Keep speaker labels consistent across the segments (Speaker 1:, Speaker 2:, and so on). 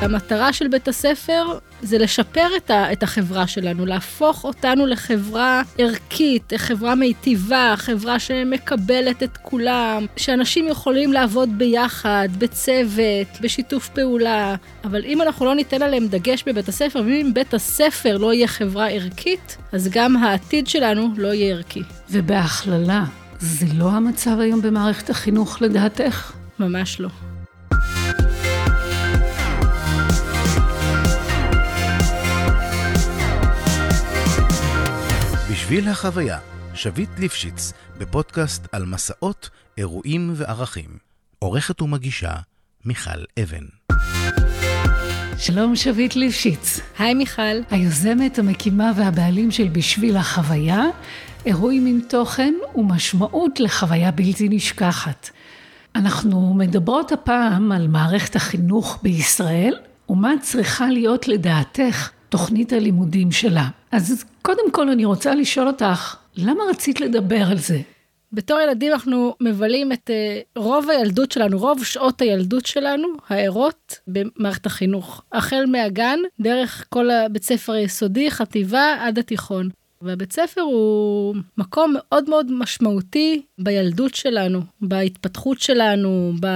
Speaker 1: המטרה של בית הספר זה לשפר את, ה, את החברה שלנו, להפוך אותנו לחברה ערכית, חברה מיטיבה, חברה שמקבלת את כולם, שאנשים יכולים לעבוד ביחד, בצוות, בשיתוף פעולה, אבל אם אנחנו לא ניתן עליהם דגש בבית הספר, ואם בית הספר לא יהיה חברה ערכית, אז גם העתיד שלנו לא יהיה ערכי.
Speaker 2: ובהכללה, זה לא המצב היום במערכת החינוך לדעתך?
Speaker 1: ממש לא.
Speaker 3: בשביל החוויה, שביט ליפשיץ, בפודקאסט על מסעות, אירועים וערכים. עורכת ומגישה, מיכל אבן.
Speaker 2: שלום שביט ליפשיץ.
Speaker 1: היי מיכל.
Speaker 2: היוזמת, המקימה והבעלים של בשביל החוויה, אירועים עם תוכן ומשמעות לחוויה בלתי נשכחת. אנחנו מדברות הפעם על מערכת החינוך בישראל, ומה צריכה להיות לדעתך תוכנית הלימודים שלה. אז קודם כל אני רוצה לשאול אותך, למה רצית לדבר על זה?
Speaker 1: בתור ילדים אנחנו מבלים את uh, רוב הילדות שלנו, רוב שעות הילדות שלנו, הערות, במערכת החינוך. החל מהגן, דרך כל הבית ספר היסודי, חטיבה, עד התיכון. והבית ספר הוא מקום מאוד מאוד משמעותי בילדות שלנו, בהתפתחות שלנו, ב...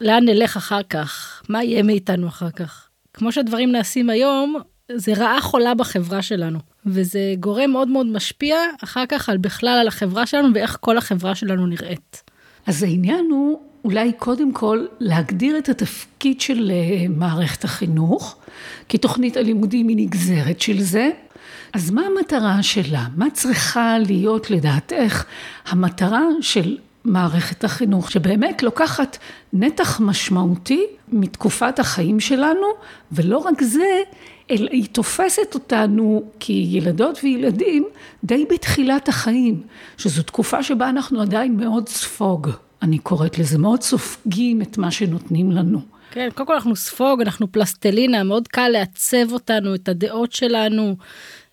Speaker 1: לאן נלך אחר כך, מה יהיה מאיתנו אחר כך. כמו שהדברים נעשים היום, זה רעה חולה בחברה שלנו, וזה גורם מאוד מאוד משפיע אחר כך על בכלל על החברה שלנו ואיך כל החברה שלנו נראית.
Speaker 2: אז העניין הוא אולי קודם כל להגדיר את התפקיד של אה, מערכת החינוך, כי תוכנית הלימודים היא נגזרת של זה. אז מה המטרה שלה? מה צריכה להיות לדעתך המטרה של מערכת החינוך, שבאמת לוקחת נתח משמעותי מתקופת החיים שלנו, ולא רק זה, אלא היא תופסת אותנו כילדות וילדים די בתחילת החיים, שזו תקופה שבה אנחנו עדיין מאוד ספוג, אני קוראת לזה, מאוד סופגים את מה שנותנים לנו.
Speaker 1: כן, קודם כל אנחנו ספוג, אנחנו פלסטלינה, מאוד קל לעצב אותנו, את הדעות שלנו.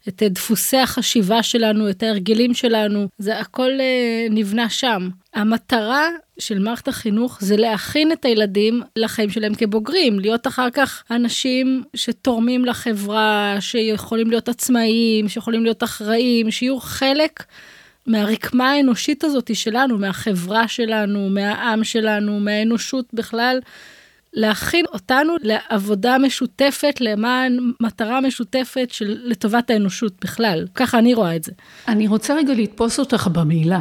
Speaker 1: את דפוסי החשיבה שלנו, את ההרגלים שלנו, זה הכל אה, נבנה שם. המטרה של מערכת החינוך זה להכין את הילדים לחיים שלהם כבוגרים, להיות אחר כך אנשים שתורמים לחברה, שיכולים להיות עצמאיים, שיכולים להיות אחראים, שיהיו חלק מהרקמה האנושית הזאת שלנו, מהחברה שלנו, מהעם שלנו, מהאנושות בכלל. להכין אותנו לעבודה משותפת למען מטרה משותפת של לטובת האנושות בכלל. ככה אני רואה את זה.
Speaker 2: אני רוצה רגע לתפוס אותך במילה.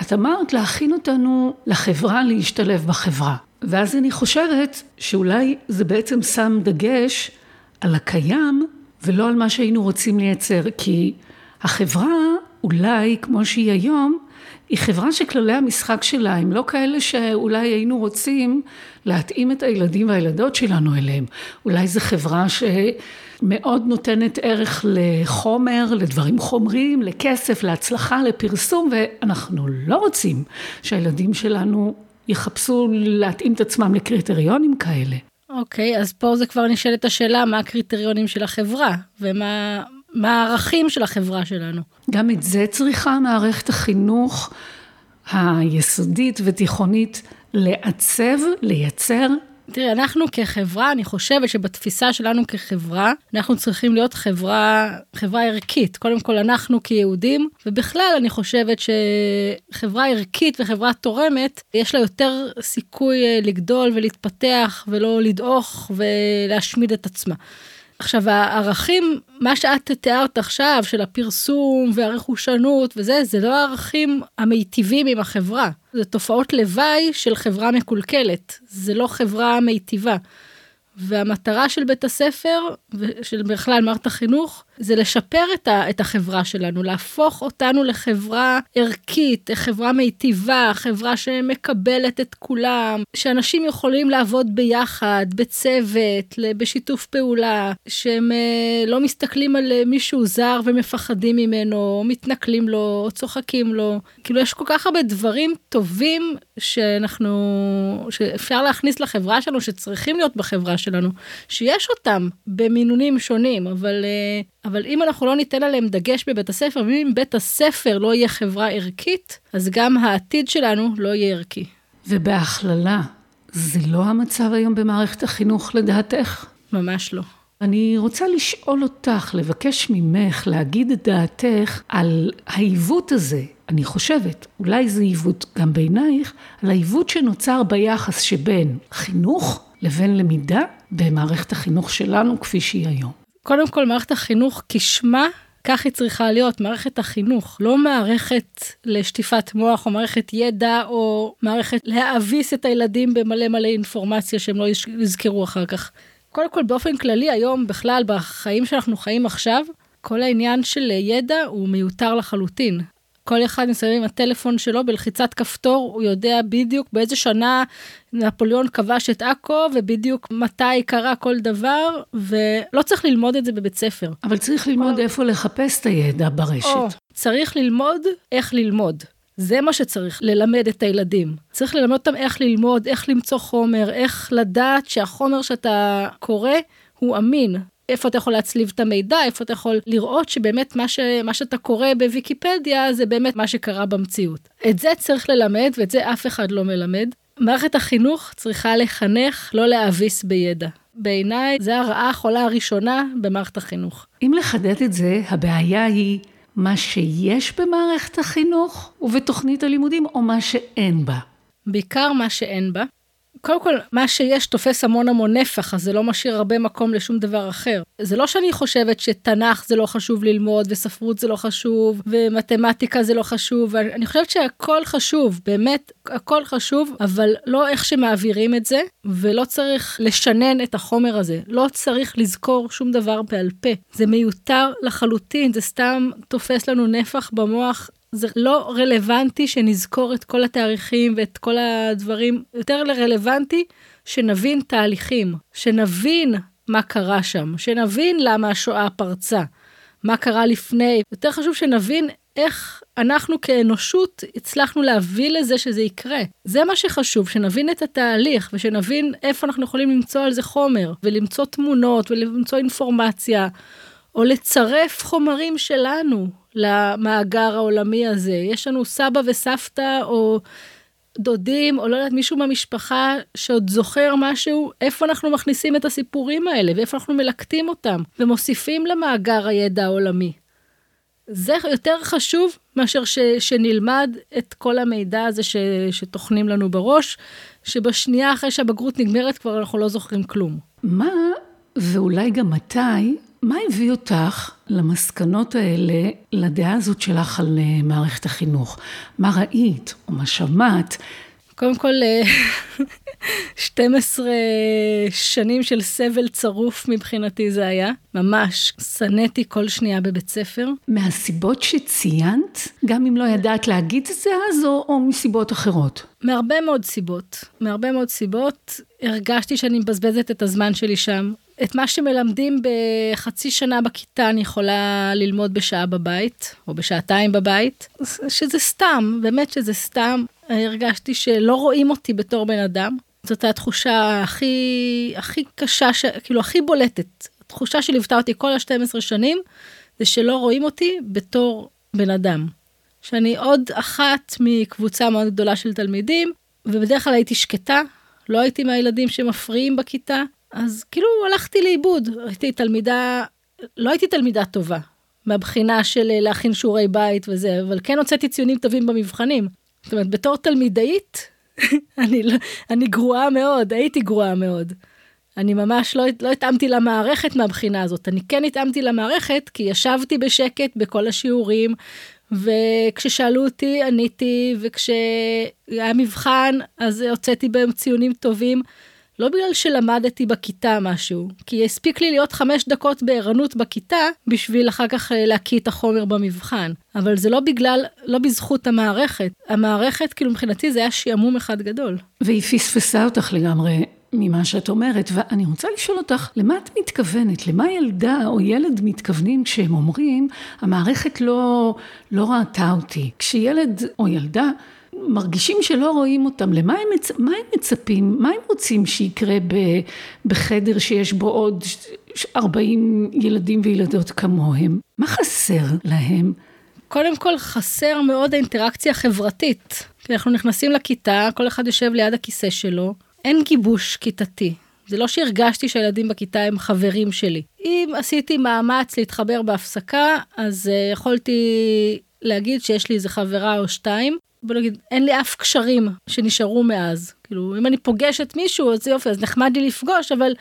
Speaker 2: את אמרת להכין אותנו לחברה, להשתלב בחברה. ואז אני חושבת שאולי זה בעצם שם דגש על הקיים ולא על מה שהיינו רוצים לייצר, כי החברה, אולי כמו שהיא היום, היא חברה שכללי המשחק שלה הם לא כאלה שאולי היינו רוצים להתאים את הילדים והילדות שלנו אליהם. אולי זו חברה שמאוד נותנת ערך לחומר, לדברים חומריים, לכסף, להצלחה, לפרסום, ואנחנו לא רוצים שהילדים שלנו יחפשו להתאים את עצמם לקריטריונים כאלה.
Speaker 1: אוקיי, okay, אז פה זה כבר נשאלת השאלה, מה הקריטריונים של החברה, ומה... מה הערכים של החברה שלנו.
Speaker 2: גם את זה צריכה מערכת החינוך היסודית ותיכונית לעצב, לייצר.
Speaker 1: תראי, אנחנו כחברה, אני חושבת שבתפיסה שלנו כחברה, אנחנו צריכים להיות חברה, חברה ערכית. קודם כל, אנחנו כיהודים, ובכלל, אני חושבת שחברה ערכית וחברה תורמת, יש לה יותר סיכוי אה, לגדול ולהתפתח, ולא לדעוך ולהשמיד את עצמה. עכשיו הערכים, מה שאת תיארת עכשיו של הפרסום והרכושנות וזה, זה לא הערכים המיטיבים עם החברה. זה תופעות לוואי של חברה מקולקלת, זה לא חברה מיטיבה. והמטרה של בית הספר ושל בכלל מערכת החינוך זה לשפר את, ה, את החברה שלנו, להפוך אותנו לחברה ערכית, חברה מיטיבה, חברה שמקבלת את כולם, שאנשים יכולים לעבוד ביחד, בצוות, בשיתוף פעולה, שהם אה, לא מסתכלים על אה, מישהו זר ומפחדים ממנו, או מתנכלים לו, או צוחקים לו. כאילו יש כל כך הרבה דברים טובים שאנחנו, שאפשר להכניס לחברה שלנו, שצריכים להיות בחברה שלנו, שיש אותם במינונים שונים, אבל... אבל אם אנחנו לא ניתן עליהם דגש בבית הספר, ואם בית הספר לא יהיה חברה ערכית, אז גם העתיד שלנו לא יהיה ערכי.
Speaker 2: ובהכללה, זה לא המצב היום במערכת החינוך לדעתך?
Speaker 1: ממש לא.
Speaker 2: אני רוצה לשאול אותך, לבקש ממך להגיד את דעתך על העיוות הזה, אני חושבת, אולי זה עיוות גם בעינייך, על העיוות שנוצר ביחס שבין חינוך לבין למידה במערכת החינוך שלנו כפי שהיא היום.
Speaker 1: קודם כל, מערכת החינוך כשמה כך היא צריכה להיות, מערכת החינוך, לא מערכת לשטיפת מוח או מערכת ידע או מערכת להאביס את הילדים במלא מלא אינפורמציה שהם לא יזכרו אחר כך. קודם כל, באופן כללי, היום בכלל, בחיים שאנחנו חיים עכשיו, כל העניין של ידע הוא מיותר לחלוטין. כל אחד מסיים עם הטלפון שלו בלחיצת כפתור, הוא יודע בדיוק באיזה שנה נפוליאון כבש את עכו, ובדיוק מתי קרה כל דבר, ולא צריך ללמוד את זה בבית ספר.
Speaker 2: אבל צריך ללמוד או... איפה לחפש את הידע ברשת. או,
Speaker 1: צריך ללמוד איך ללמוד. זה מה שצריך ללמד את הילדים. צריך ללמד אותם איך ללמוד, איך למצוא חומר, איך לדעת שהחומר שאתה קורא הוא אמין. איפה אתה יכול להצליב את המידע, איפה אתה יכול לראות שבאמת מה, ש, מה שאתה קורא בוויקיפדיה זה באמת מה שקרה במציאות. את זה צריך ללמד ואת זה אף אחד לא מלמד. מערכת החינוך צריכה לחנך, לא להאביס בידע. בעיניי זה הרעה החולה הראשונה במערכת החינוך.
Speaker 2: אם לחדד את זה, הבעיה היא מה שיש במערכת החינוך ובתוכנית הלימודים, או מה שאין בה?
Speaker 1: בעיקר מה שאין בה. קודם כל, מה שיש תופס המון המון נפח, אז זה לא משאיר הרבה מקום לשום דבר אחר. זה לא שאני חושבת שתנ"ך זה לא חשוב ללמוד, וספרות זה לא חשוב, ומתמטיקה זה לא חשוב, אני חושבת שהכל חשוב, באמת, הכל חשוב, אבל לא איך שמעבירים את זה, ולא צריך לשנן את החומר הזה. לא צריך לזכור שום דבר בעל פה. זה מיותר לחלוטין, זה סתם תופס לנו נפח במוח זה לא רלוונטי שנזכור את כל התאריכים ואת כל הדברים, יותר רלוונטי שנבין תהליכים, שנבין מה קרה שם, שנבין למה השואה פרצה, מה קרה לפני. יותר חשוב שנבין איך אנחנו כאנושות הצלחנו להביא לזה שזה יקרה. זה מה שחשוב, שנבין את התהליך ושנבין איפה אנחנו יכולים למצוא על זה חומר, ולמצוא תמונות ולמצוא אינפורמציה, או לצרף חומרים שלנו למאגר העולמי הזה. יש לנו סבא וסבתא או דודים, או לא יודעת, מישהו מהמשפחה שעוד זוכר משהו, איפה אנחנו מכניסים את הסיפורים האלה, ואיפה אנחנו מלקטים אותם, ומוסיפים למאגר הידע העולמי. זה יותר חשוב מאשר ש, שנלמד את כל המידע הזה ש, שטוחנים לנו בראש, שבשנייה אחרי שהבגרות נגמרת כבר אנחנו לא זוכרים כלום.
Speaker 2: מה, ואולי גם מתי, מה הביא אותך למסקנות האלה, לדעה הזאת שלך על אה, מערכת החינוך? מה ראית או מה שמעת?
Speaker 1: קודם כל, 12 אה, שנים של סבל צרוף מבחינתי זה היה, ממש. שנאתי כל שנייה בבית ספר.
Speaker 2: מהסיבות שציינת, גם אם לא ידעת להגיד את זה אז, או, או מסיבות אחרות?
Speaker 1: מהרבה מאוד סיבות. מהרבה מאוד סיבות. הרגשתי שאני מבזבזת את הזמן שלי שם. את מה שמלמדים בחצי שנה בכיתה אני יכולה ללמוד בשעה בבית, או בשעתיים בבית, שזה סתם, באמת שזה סתם. הרגשתי שלא רואים אותי בתור בן אדם. זאת התחושה הכי, הכי קשה, ש... כאילו הכי בולטת. התחושה שליוותה אותי כל ה-12 שנים, זה שלא רואים אותי בתור בן אדם. שאני עוד אחת מקבוצה מאוד גדולה של תלמידים, ובדרך כלל הייתי שקטה, לא הייתי מהילדים שמפריעים בכיתה, אז כאילו הלכתי לאיבוד, הייתי תלמידה, לא הייתי תלמידה טובה, מהבחינה של אה, להכין שיעורי בית וזה, אבל כן הוצאתי ציונים טובים במבחנים. זאת אומרת, בתור תלמידאית, אני, לא, אני גרועה מאוד, הייתי גרועה מאוד. אני ממש לא, לא התאמתי למערכת מהבחינה הזאת. אני כן התאמתי למערכת כי ישבתי בשקט בכל השיעורים, וכששאלו אותי עניתי, וכשהיה מבחן אז הוצאתי בהם ציונים טובים. לא בגלל שלמדתי בכיתה משהו, כי הספיק לי להיות חמש דקות בערנות בכיתה בשביל אחר כך אה, להקיא את החומר במבחן. אבל זה לא בגלל, לא בזכות המערכת. המערכת, כאילו מבחינתי זה היה שעמום אחד גדול.
Speaker 2: והיא פספסה אותך לגמרי. ממה שאת אומרת, ואני רוצה לשאול אותך, למה את מתכוונת? למה ילדה או ילד מתכוונים כשהם אומרים, המערכת לא, לא ראתה אותי? כשילד או ילדה מרגישים שלא רואים אותם, למה הם, מצ... מה הם מצפים, מה הם רוצים שיקרה ב... בחדר שיש בו עוד 40 ילדים וילדות כמוהם? מה חסר להם?
Speaker 1: קודם כל חסר מאוד האינטראקציה החברתית. כי אנחנו נכנסים לכיתה, כל אחד יושב ליד הכיסא שלו, אין גיבוש כיתתי. זה לא שהרגשתי שהילדים בכיתה הם חברים שלי. אם עשיתי מאמץ להתחבר בהפסקה, אז uh, יכולתי להגיד שיש לי איזה חברה או שתיים. בוא נגיד, אין לי אף קשרים שנשארו מאז. כאילו, אם אני פוגשת מישהו, אז יופי, אז נחמד לי לפגוש, אבל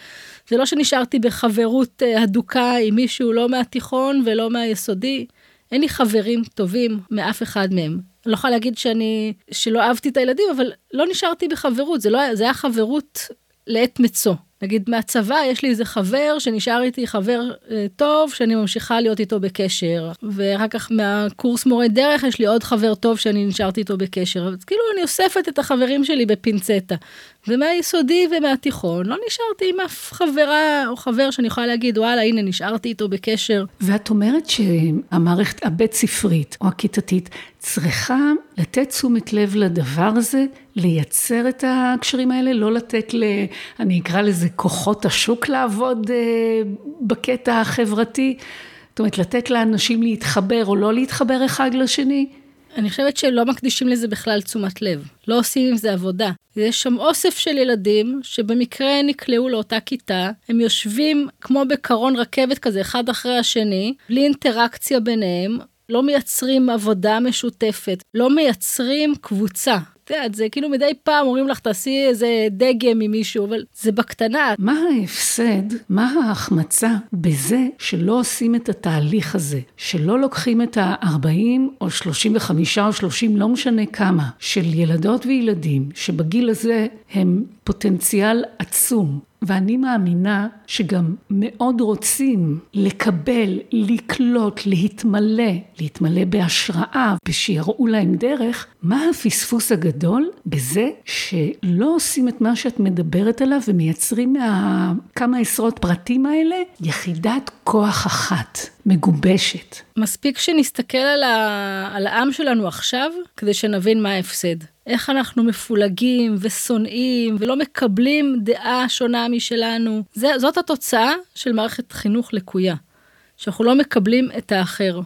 Speaker 1: זה לא שנשארתי בחברות uh, הדוקה עם מישהו לא מהתיכון ולא מהיסודי. אין לי חברים טובים מאף אחד מהם. אני לא יכולה להגיד שאני, שלא אהבתי את הילדים, אבל לא נשארתי בחברות, זה, לא, זה היה חברות לעת מצוא. נגיד מהצבא יש לי איזה חבר שנשאר איתי חבר אה, טוב שאני ממשיכה להיות איתו בקשר ואחר כך מהקורס מורה דרך יש לי עוד חבר טוב שאני נשארתי איתו בקשר אז כאילו אני אוספת את החברים שלי בפינצטה. ומהיסודי ומהתיכון לא נשארתי עם אף חברה או חבר שאני יכולה להגיד וואלה הנה נשארתי איתו בקשר.
Speaker 2: ואת אומרת שהמערכת הבית ספרית או הכיתתית צריכה לתת תשומת לב לדבר הזה, לייצר את הקשרים האלה, לא לתת ל... אני אקרא לזה כוחות השוק לעבוד אה, בקטע החברתי. זאת אומרת, לתת לאנשים להתחבר או לא להתחבר אחד לשני.
Speaker 1: אני חושבת שלא מקדישים לזה בכלל תשומת לב, לא עושים עם זה עבודה. יש שם אוסף של ילדים שבמקרה נקלעו לאותה כיתה, הם יושבים כמו בקרון רכבת כזה, אחד אחרי השני, בלי אינטראקציה ביניהם, לא מייצרים עבודה משותפת, לא מייצרים קבוצה. את יודעת, זה כאילו מדי פעם אומרים לך, תעשי איזה דגם ממישהו, אבל זה בקטנה.
Speaker 2: מה ההפסד, מה ההחמצה בזה שלא עושים את התהליך הזה, שלא לוקחים את ה-40 או 35 או 30, לא משנה כמה, של ילדות וילדים, שבגיל הזה הם פוטנציאל עצום, ואני מאמינה שגם מאוד רוצים לקבל, לקלוט, להתמלא, להתמלא בהשראה, ושיראו להם דרך, מה הפספוס הגדול בזה שלא עושים את מה שאת מדברת עליו ומייצרים מהכמה עשרות פרטים האלה יחידת כוח אחת, מגובשת.
Speaker 1: מספיק שנסתכל על, ה... על העם שלנו עכשיו, כדי שנבין מה ההפסד. איך אנחנו מפולגים ושונאים ולא מקבלים דעה שונה משלנו. זה, זאת התוצאה של מערכת חינוך לקויה, שאנחנו לא מקבלים את האחר.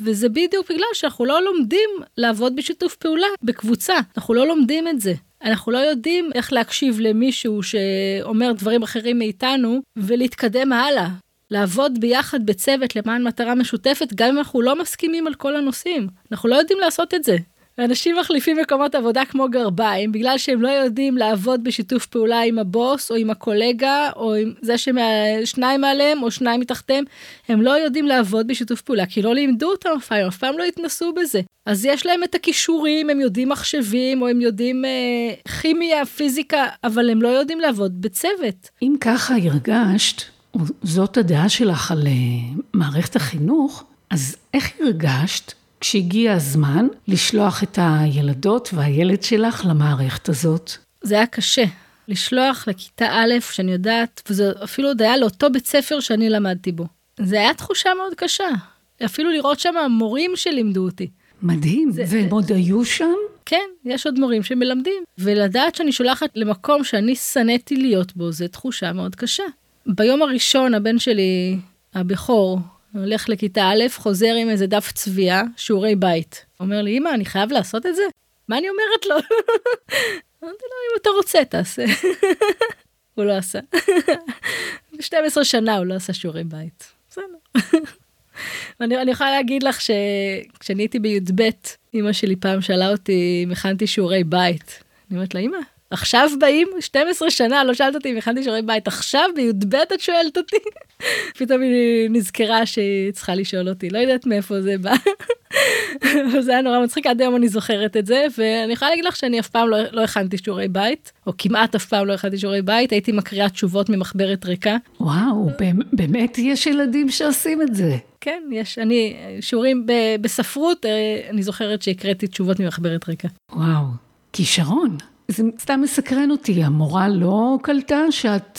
Speaker 1: וזה בדיוק בגלל שאנחנו לא לומדים לעבוד בשיתוף פעולה, בקבוצה. אנחנו לא לומדים את זה. אנחנו לא יודעים איך להקשיב למישהו שאומר דברים אחרים מאיתנו ולהתקדם הלאה. לעבוד ביחד בצוות למען מטרה משותפת, גם אם אנחנו לא מסכימים על כל הנושאים. אנחנו לא יודעים לעשות את זה. אנשים מחליפים מקומות עבודה כמו גרביים, בגלל שהם לא יודעים לעבוד בשיתוף פעולה עם הבוס, או עם הקולגה, או עם זה ששניים מעליהם, או שניים מתחתיהם, הם לא יודעים לעבוד בשיתוף פעולה, כי לא לימדו אותם אף פעם, אף פעם לא התנסו בזה. אז יש להם את הכישורים, הם יודעים מחשבים, או הם יודעים אה, כימיה, פיזיקה, אבל הם לא יודעים לעבוד בצוות.
Speaker 2: אם ככה הרגשת, זאת הדעה שלך על אה, מערכת החינוך, אז איך הרגשת כשהגיע הזמן לשלוח את הילדות והילד שלך למערכת הזאת?
Speaker 1: זה היה קשה. לשלוח לכיתה א', שאני יודעת, וזה אפילו עוד היה לאותו בית ספר שאני למדתי בו. זה היה תחושה מאוד קשה. אפילו לראות שם מורים שלימדו אותי.
Speaker 2: מדהים, זה, והם זה... עוד היו שם?
Speaker 1: כן, יש עוד מורים שמלמדים. ולדעת שאני שולחת למקום שאני שנאתי להיות בו, זו תחושה מאוד קשה. ביום הראשון הבן שלי, הבכור, הולך לכיתה א', חוזר עם איזה דף צביעה, שיעורי בית. אומר לי, אמא, אני חייב לעשות את זה? מה אני אומרת לו? אמרתי לו, אם אתה רוצה, תעשה. הוא לא עשה. 12 שנה הוא לא עשה שיעורי בית. בסדר. ואני יכולה להגיד לך שכשאני הייתי בי"ב, אמא שלי פעם שאלה אותי אם הכנתי שיעורי בית. אני אומרת לה, אמא, עכשיו באים 12 שנה לא שאלת אותי אם הכנתי שיעורי בית עכשיו בי"ב את שואלת אותי. פתאום היא נזכרה שהיא צריכה לשאול אותי לא יודעת מאיפה זה בא. זה היה נורא מצחיק עד היום אני זוכרת את זה ואני יכולה להגיד לך שאני אף פעם לא, לא הכנתי שיעורי בית או כמעט אף פעם לא הכנתי שיעורי בית הייתי מקריאה תשובות ממחברת ריקה.
Speaker 2: וואו באמת יש ילדים שעושים את זה.
Speaker 1: כן יש אני שיעורים בספרות אה, אני זוכרת שהקראתי תשובות ממחברת ריקה.
Speaker 2: וואו כישרון. זה סתם מסקרן אותי, המורה לא קלטה שאת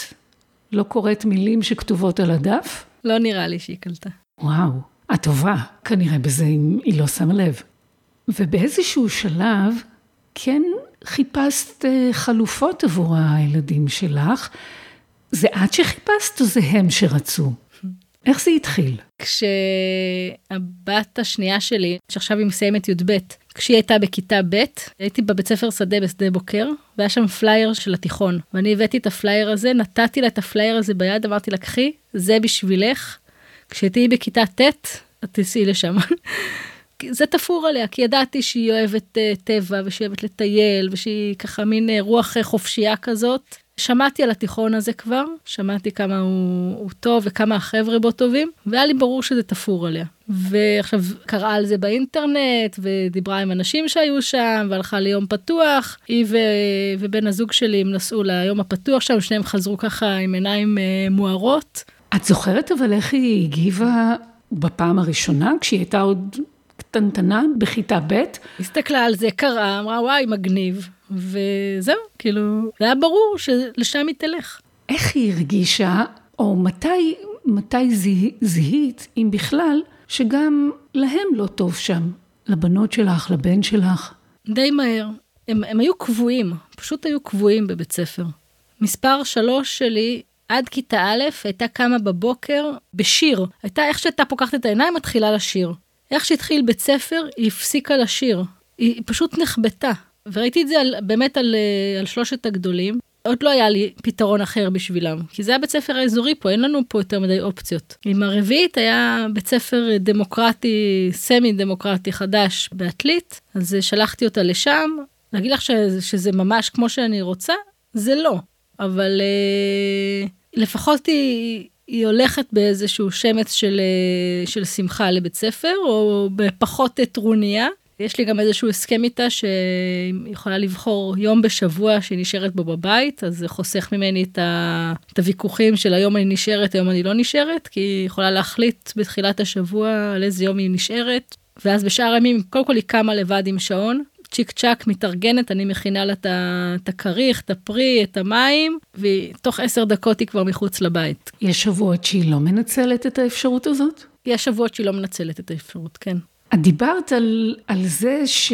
Speaker 2: לא קוראת מילים שכתובות על הדף?
Speaker 1: לא נראה לי שהיא קלטה.
Speaker 2: וואו, את טובה, כנראה בזה היא לא שמה לב. ובאיזשהו שלב כן חיפשת אה, חלופות עבור הילדים שלך. זה את שחיפשת או זה הם שרצו? איך זה התחיל?
Speaker 1: כשהבת השנייה שלי, שעכשיו היא מסיימת י"ב, כשהיא הייתה בכיתה ב', הייתי בבית ספר שדה בשדה בוקר, והיה שם פלייר של התיכון. ואני הבאתי את הפלייר הזה, נתתי לה את הפלייר הזה ביד, אמרתי לה, קחי, זה בשבילך. כשתהיי בכיתה ט', את תיסעי לשם. זה תפור עליה, כי ידעתי שהיא אוהבת uh, טבע, ושהיא אוהבת לטייל, ושהיא ככה מין uh, רוח uh, חופשייה כזאת. שמעתי על התיכון הזה כבר, שמעתי כמה הוא, הוא טוב וכמה החבר'ה בו טובים, והיה לי ברור שזה תפור עליה. ועכשיו קראה על זה באינטרנט, ודיברה עם אנשים שהיו שם, והלכה ליום פתוח. היא ו... ובן הזוג שלי, הם נסעו ליום הפתוח שם, שניהם חזרו ככה עם עיניים uh, מוארות.
Speaker 2: את זוכרת אבל איך היא הגיבה בפעם הראשונה, כשהיא הייתה עוד קטנטנה בכיתה ב'?
Speaker 1: הסתכלה על זה, קראה, אמרה וואי, מגניב. וזהו, כאילו, זה היה ברור שלשם היא תלך.
Speaker 2: איך היא הרגישה, או מתי, מתי זיהי, זיהית, אם בכלל, שגם להם לא טוב שם, לבנות שלך, לבן שלך?
Speaker 1: די מהר. הם, הם היו קבועים, פשוט היו קבועים בבית ספר. מספר שלוש שלי, עד כיתה א', הייתה קמה בבוקר בשיר. הייתה, איך שהייתה פוקחת את העיניים, מתחילה לשיר. איך שהתחיל בית ספר, היא הפסיקה לשיר. היא פשוט נחבטה. וראיתי את זה על, באמת על, אה, על שלושת הגדולים. עוד לא היה לי פתרון אחר בשבילם, כי זה הבית ספר האזורי פה, אין לנו פה יותר מדי אופציות. עם הרביעית היה בית ספר דמוקרטי, סמי דמוקרטי חדש בעתלית, אז שלחתי אותה לשם. להגיד לך שזה, שזה ממש כמו שאני רוצה? זה לא, אבל אה, לפחות היא, היא הולכת באיזשהו שמץ של, אה, של שמחה לבית ספר, או בפחות טרוניה. יש לי גם איזשהו הסכם איתה שהיא יכולה לבחור יום בשבוע שהיא נשארת בו בבית, אז זה חוסך ממני את, ה... את הוויכוחים של היום אני נשארת, היום אני לא נשארת, כי היא יכולה להחליט בתחילת השבוע על איזה יום היא נשארת. ואז בשאר הימים, קודם כל היא קמה לבד עם שעון, צ'יק צ'אק מתארגנת, אני מכינה לה את הכריך, את הפרי, את המים, ותוך עשר דקות היא כבר מחוץ לבית.
Speaker 2: יש שבועות שהיא לא מנצלת את האפשרות הזאת?
Speaker 1: יש שבועות שהיא לא מנצלת את האפשרות, כן.
Speaker 2: את דיברת על, על זה ש...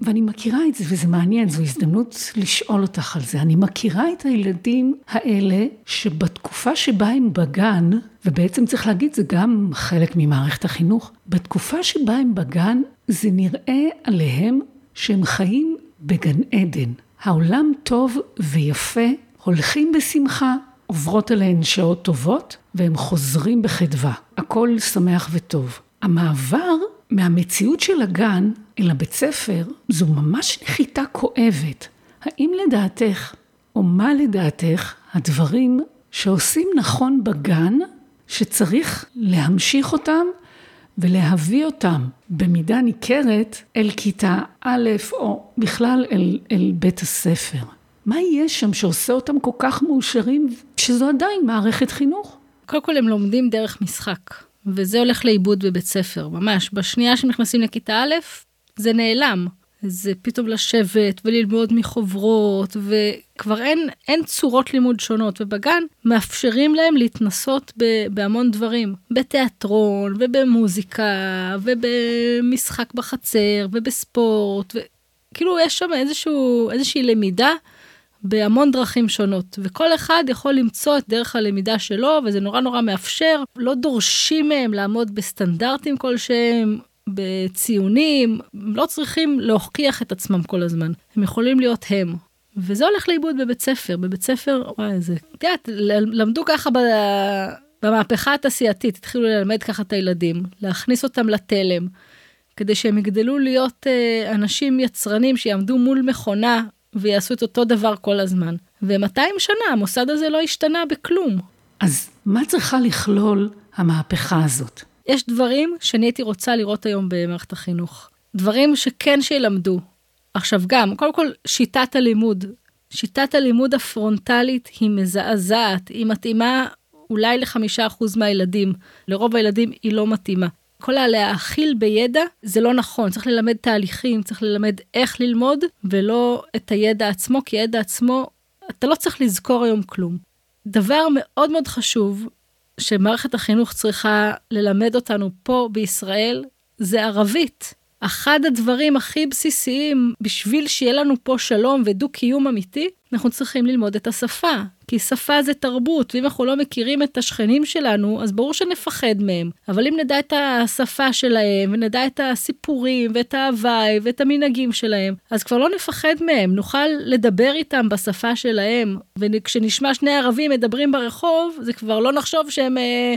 Speaker 2: ואני מכירה את זה, וזה מעניין, זו הזדמנות לשאול אותך על זה. אני מכירה את הילדים האלה שבתקופה שבה הם בגן, ובעצם צריך להגיד, זה גם חלק ממערכת החינוך, בתקופה שבה הם בגן, זה נראה עליהם שהם חיים בגן עדן. העולם טוב ויפה, הולכים בשמחה, עוברות עליהן שעות טובות, והם חוזרים בחדווה. הכל שמח וטוב. המעבר מהמציאות של הגן אל הבית ספר, זו ממש נחיתה כואבת. האם לדעתך, או מה לדעתך, הדברים שעושים נכון בגן, שצריך להמשיך אותם ולהביא אותם במידה ניכרת אל כיתה א', או בכלל אל, אל בית הספר. מה יש שם שעושה אותם כל כך מאושרים, שזו עדיין מערכת חינוך?
Speaker 1: קודם כל הם לומדים דרך משחק. וזה הולך לאיבוד בבית ספר, ממש. בשנייה שנכנסים לכיתה א', זה נעלם. זה פתאום לשבת וללמוד מחוברות, וכבר אין, אין צורות לימוד שונות, ובגן מאפשרים להם להתנסות ב, בהמון דברים, בתיאטרון, ובמוזיקה, ובמשחק בחצר, ובספורט, וכאילו יש שם איזשהו, איזושהי למידה בהמון דרכים שונות, וכל אחד יכול למצוא את דרך הלמידה שלו, וזה נורא נורא מאפשר. לא דורשים מהם לעמוד בסטנדרטים כלשהם, בציונים, הם לא צריכים להוכיח את עצמם כל הזמן, הם יכולים להיות הם. וזה הולך לאיבוד בבית ספר, בבית ספר, וואי, זה, את יודעת, למדו ככה ב... במהפכה התעשייתית, התחילו ללמד ככה את הילדים, להכניס אותם לתלם, כדי שהם יגדלו להיות אה, אנשים יצרנים שיעמדו מול מכונה ויעשו את אותו דבר כל הזמן. ו-200 שנה המוסד הזה לא השתנה בכלום.
Speaker 2: אז מה צריכה לכלול המהפכה הזאת?
Speaker 1: יש דברים שאני הייתי רוצה לראות היום במערכת החינוך. דברים שכן שילמדו. עכשיו גם, קודם כל, שיטת הלימוד. שיטת הלימוד הפרונטלית היא מזעזעת, היא מתאימה אולי לחמישה אחוז מהילדים. לרוב הילדים היא לא מתאימה. כל הלהאכיל בידע זה לא נכון, צריך ללמד תהליכים, צריך ללמד איך ללמוד, ולא את הידע עצמו, כי ידע עצמו, אתה לא צריך לזכור היום כלום. דבר מאוד מאוד חשוב, שמערכת החינוך צריכה ללמד אותנו פה בישראל, זה ערבית. אחד הדברים הכי בסיסיים בשביל שיהיה לנו פה שלום ודו-קיום אמיתי, אנחנו צריכים ללמוד את השפה. כי שפה זה תרבות, ואם אנחנו לא מכירים את השכנים שלנו, אז ברור שנפחד מהם. אבל אם נדע את השפה שלהם, ונדע את הסיפורים, ואת ההוואי, ואת המנהגים שלהם, אז כבר לא נפחד מהם, נוכל לדבר איתם בשפה שלהם, וכשנשמע שני ערבים מדברים ברחוב, זה כבר לא נחשוב שהם אה,